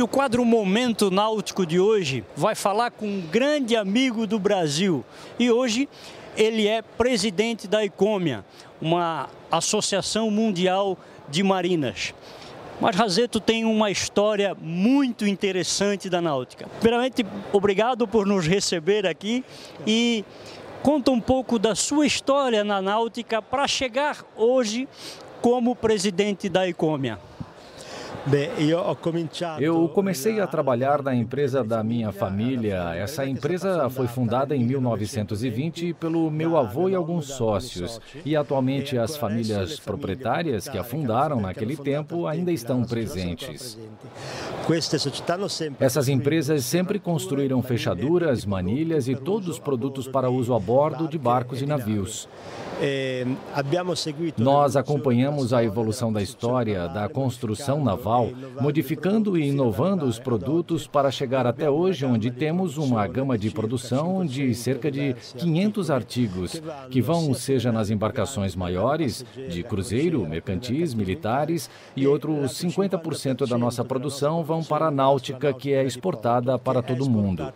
E o quadro Momento Náutico de hoje vai falar com um grande amigo do Brasil. E hoje ele é presidente da ICOMIA, uma associação mundial de marinas. Mas Razeto tem uma história muito interessante da náutica. Primeiramente, obrigado por nos receber aqui e conta um pouco da sua história na náutica para chegar hoje como presidente da ICOMIA. Eu comecei a trabalhar na empresa da minha família. Essa empresa foi fundada em 1920 pelo meu avô e alguns sócios. E atualmente as famílias proprietárias que a fundaram naquele tempo ainda estão presentes. Essas empresas sempre construíram fechaduras, manilhas e todos os produtos para uso a bordo de barcos e navios. Nós acompanhamos a evolução da história da construção naval, modificando e inovando os produtos para chegar até hoje, onde temos uma gama de produção de cerca de 500 artigos, que vão seja nas embarcações maiores, de cruzeiro, mercantis, militares, e outros 50% da nossa produção vão para a náutica, que é exportada para todo o mundo.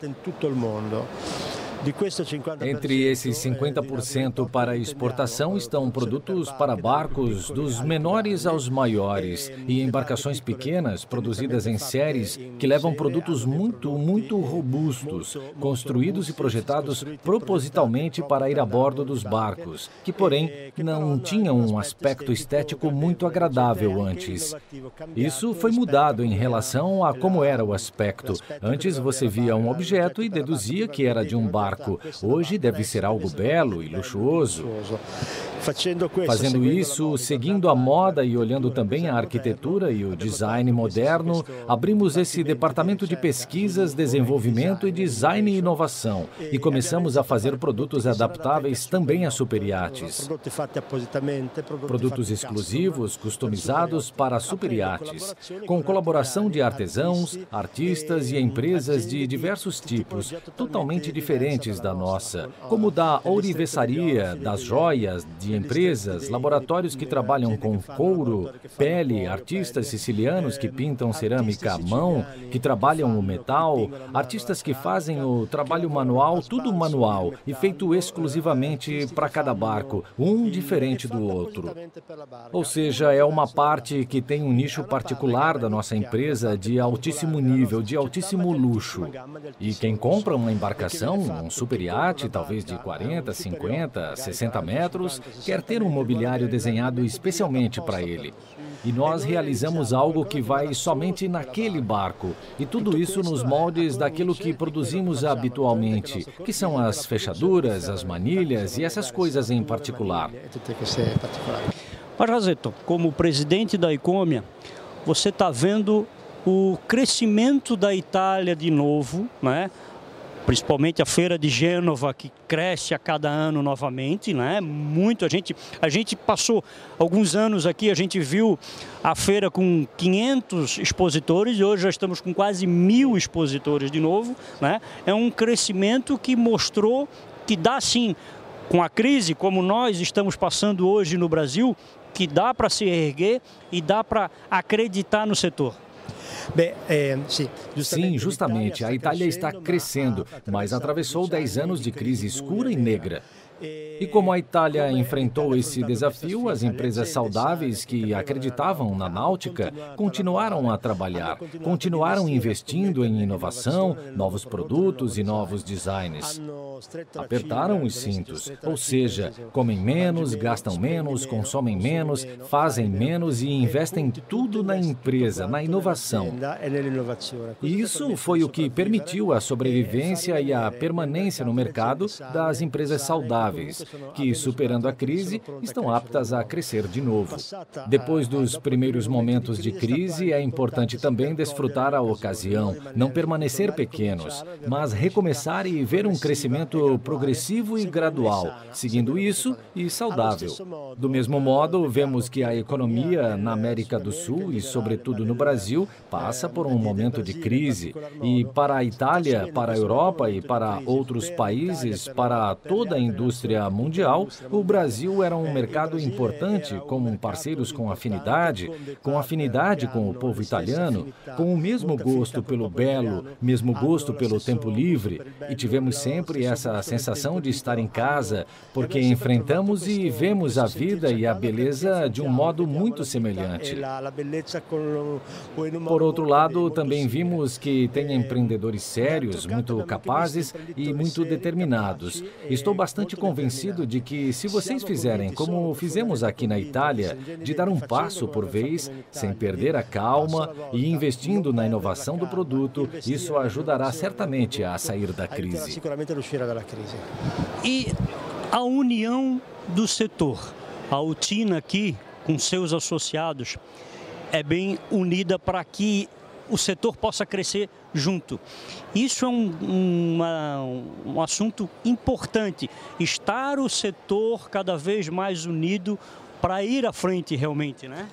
Entre esses 50% para exportação estão produtos para barcos dos menores aos maiores e embarcações pequenas produzidas em séries que levam produtos muito, muito robustos, construídos e projetados propositalmente para ir a bordo dos barcos, que, porém, não tinham um aspecto estético muito agradável antes. Isso foi mudado em relação a como era o aspecto. Antes você via um objeto e deduzia que era de um barco barco. Hoje deve ser algo belo e luxuoso. Fazendo isso, seguindo a moda e olhando também a arquitetura e o design moderno, abrimos esse departamento de pesquisas, desenvolvimento e design e inovação. e começamos a fazer produtos adaptáveis também a superiates. Produtos exclusivos, customizados para superiates, com colaboração de artesãos, artistas e empresas de diversos tipos, totalmente diferentes da nossa, como da ourivesaria, das joias, de empresas, laboratórios que trabalham com couro, pele, artistas sicilianos que pintam cerâmica à mão, que trabalham o metal, artistas que fazem o trabalho manual, tudo manual e feito exclusivamente para cada barco, um diferente do outro. Ou seja, é uma parte que tem um nicho particular da nossa empresa de altíssimo nível, de altíssimo luxo. E quem compra uma embarcação, um super iate, talvez de 40, 50, 60 metros, quer ter um mobiliário desenhado especialmente para ele. E nós realizamos algo que vai somente naquele barco. E tudo isso nos moldes daquilo que produzimos habitualmente, que são as fechaduras, as manilhas e essas coisas em particular. Mas, Razeto, como presidente da Icômia, você está vendo o crescimento da Itália de novo, né? Principalmente a feira de Gênova que cresce a cada ano novamente, né? Muito a gente a gente passou alguns anos aqui, a gente viu a feira com 500 expositores e hoje já estamos com quase mil expositores de novo, né? É um crescimento que mostrou que dá sim com a crise como nós estamos passando hoje no Brasil, que dá para se erguer e dá para acreditar no setor. É, sim, justamente. A Itália está crescendo, mas atravessou 10 anos de crise escura e negra. E como a Itália enfrentou esse desafio, as empresas saudáveis que acreditavam na náutica continuaram a trabalhar, continuaram investindo em inovação, novos produtos e novos designs. Apertaram os cintos, ou seja, comem menos, gastam menos, consomem menos, fazem menos. e investem tudo na empresa, na inovação. E isso foi o que permitiu a sobrevivência e a permanência no mercado das empresas saudáveis, que, superando a crise, estão aptas a crescer de novo. Depois dos primeiros momentos de crise, é importante também desfrutar a ocasião, não permanecer pequenos, mas recomeçar e ver um crescimento progressivo e gradual, seguindo isso e saudável. Do mesmo modo, vemos que a economia na América do Sul e, sobretudo, no Brasil, passa por um momento de crise. E para a Itália, para a Europa e para outros países, para toda a indústria indústria mundial, o Brasil era um mercado importante, como parceiros com afinidade, com afinidade com o povo italiano, com o mesmo gosto pelo belo, mesmo gosto pelo tempo livre, e tivemos sempre essa sensação de estar em casa, porque enfrentamos e vemos a vida e a beleza de um modo muito semelhante. Por outro lado, também vimos que tem empreendedores sérios, muito capazes e muito determinados. Estou bastante convencido de que, se vocês fizerem como fizemos aqui na Itália, de dar um passo por vez, sem perder a calma e investindo na inovação do produto, isso ajudará certamente a sair da crise. E a união do setor, a UTINA aqui, com seus associados, é bem unida para que o setor possa crescer junto. Isso é um, uma, um assunto importante, estar o setor cada vez mais unido para ir à frente realmente, né?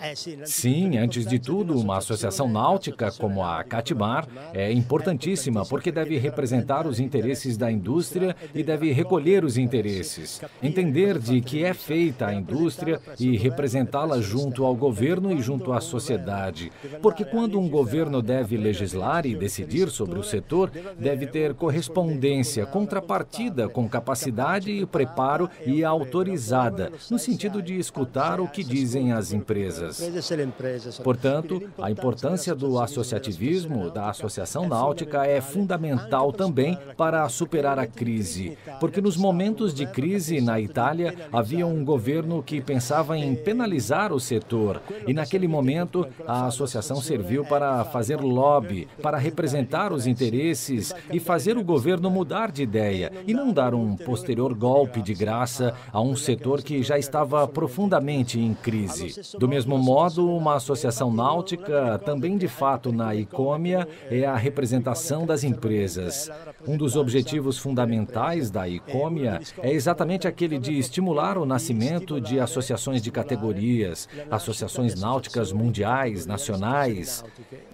É, sim, antes de tudo, uma associação náutica como a Catmar é importantíssima porque deve representar os interesses da indústria e deve recolher os interesses, entender de que é feita a indústria e representá-la junto ao governo e junto à sociedade. Porque quando um governo deve legislar e decidir sobre o setor, deve ter correspondência, contrapartida com capacidade e preparo e autorizada, no sentido de escutar o que dizem as empresas empresas. Portanto, a importância do associativismo, da associação náutica, é fundamental também para superar a crise. Porque nos momentos de crise na Itália, havia um governo que pensava em penalizar o setor. E naquele momento, a associação serviu para fazer lobby, para representar os interesses e fazer o governo mudar de ideia e não dar um posterior golpe de graça a um setor que já estava profundamente em crise. Do mesmo modo, uma associação náutica, também de fato na ICOMIA, é a representação das empresas. Um dos objetivos fundamentais da ICOMIA é exatamente aquele de estimular o nascimento de associações de categorias, associações náuticas mundiais, nacionais.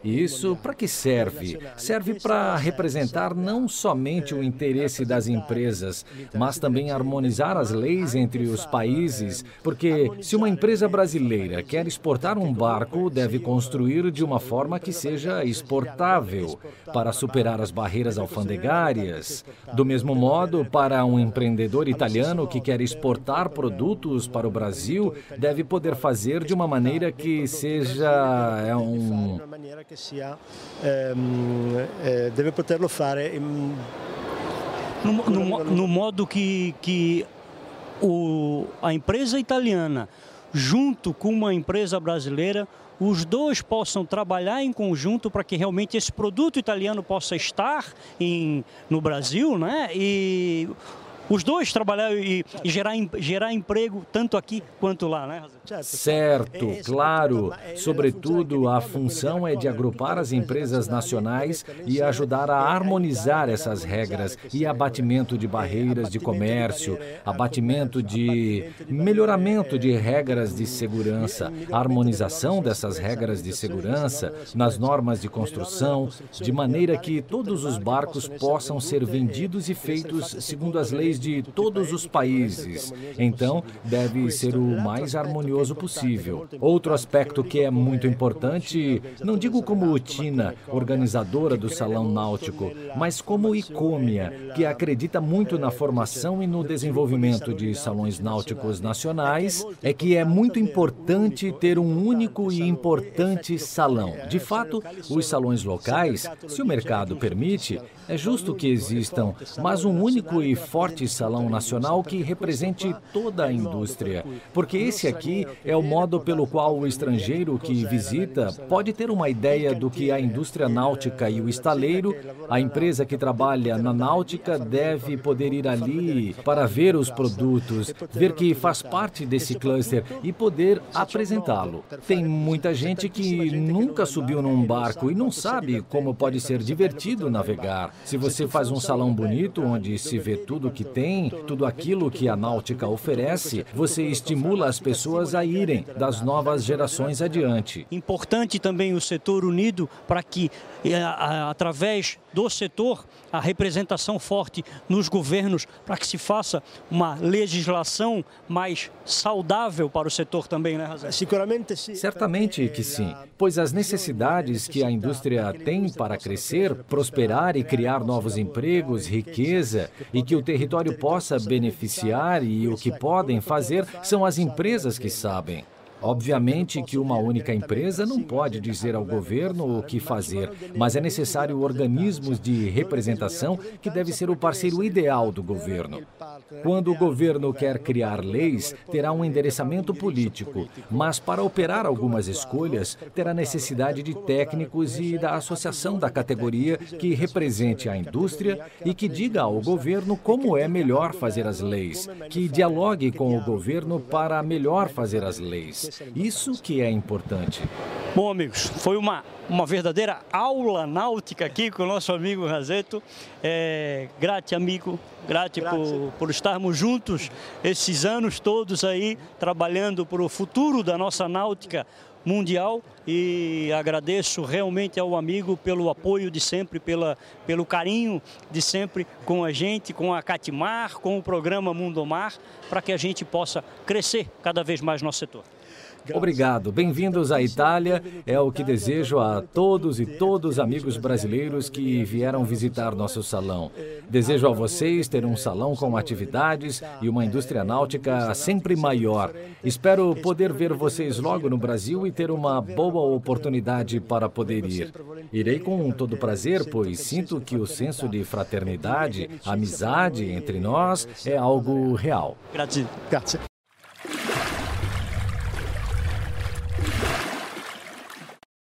E isso para que serve? Serve para representar não somente o interesse das empresas, mas também harmonizar as leis entre os países, porque se uma empresa brasileira quer exportar um barco, deve construir de uma forma que seja exportável, para superar as barreiras alfandegárias. Do mesmo modo, para um empreendedor italiano que quer exportar produtos para o Brasil, deve poder fazer de uma maneira que seja é um deve poderlo fare no, no, no modo que, que o, a empresa italiana junto com uma empresa brasileira, os dois possam trabalhar em conjunto para que realmente esse produto italiano possa estar em, no Brasil, né? E os dois trabalhar e, e gerar, gerar emprego tanto aqui quanto lá, né? Certo, claro. Sobretudo, a função é de agrupar as empresas nacionais e ajudar a harmonizar essas regras e abatimento de barreiras de comércio, abatimento de melhoramento de regras de segurança, harmonização dessas regras de segurança nas normas de construção, de maneira que todos os barcos possam ser vendidos e feitos segundo as leis de todos os países. Então, deve ser o mais harmonioso possível. Outro aspecto que é muito importante, não digo como Utina, organizadora do Salão Náutico, mas como Icômia, que acredita muito na formação e no desenvolvimento de salões náuticos nacionais, é que é muito importante ter um único e importante salão. De fato, os salões locais, se o mercado permite, é justo que existam, mas um único e forte salão nacional que represente toda a indústria. Porque esse aqui é o modo pelo qual o estrangeiro que visita pode ter uma ideia do que a indústria náutica e o estaleiro, a empresa que trabalha na náutica, deve poder ir ali para ver os produtos, ver que faz parte desse cluster e poder apresentá-lo. Tem muita gente que nunca subiu num barco e não sabe como pode ser divertido navegar. Se você faz um salão bonito onde se vê tudo que tem, tudo aquilo que a náutica oferece, você estimula as pessoas a irem das novas gerações adiante. Importante também o setor unido para que, eh, através do setor, a representação forte nos governos para que se faça uma legislação mais saudável para o setor também, né, Razé? Certamente que sim, pois as necessidades que a indústria tem para crescer, prosperar e criar novos empregos, riqueza e que o território possa beneficiar e o que podem fazer são as empresas que sabem. Obviamente que uma única empresa não pode dizer ao governo o que fazer, mas é necessário organismos de representação que deve ser o parceiro ideal do governo. Quando o governo quer criar leis, terá um endereçamento político, mas para operar algumas escolhas, terá necessidade de técnicos e da associação da categoria que represente a indústria e que diga ao governo como é melhor fazer as leis, que dialogue com o governo para melhor fazer as leis. Isso que é importante. Bom, amigos, foi uma, uma verdadeira aula náutica aqui com o nosso amigo Razeto. É, grate, amigo, grate por, por estarmos juntos esses anos todos aí, trabalhando para o futuro da nossa náutica mundial e agradeço realmente ao amigo pelo apoio de sempre, pela, pelo carinho de sempre com a gente, com a Catimar, com o programa Mundo Mar, para que a gente possa crescer cada vez mais nosso setor. Obrigado. Bem-vindos à Itália. É o que desejo a todos e todos amigos brasileiros que vieram visitar nosso salão. Desejo a vocês ter um salão com atividades e uma indústria náutica sempre maior. Espero poder ver vocês logo no Brasil e ter uma boa oportunidade para poder ir. Irei com todo prazer, pois sinto que o senso de fraternidade, amizade entre nós é algo real. Grazie. Grazie.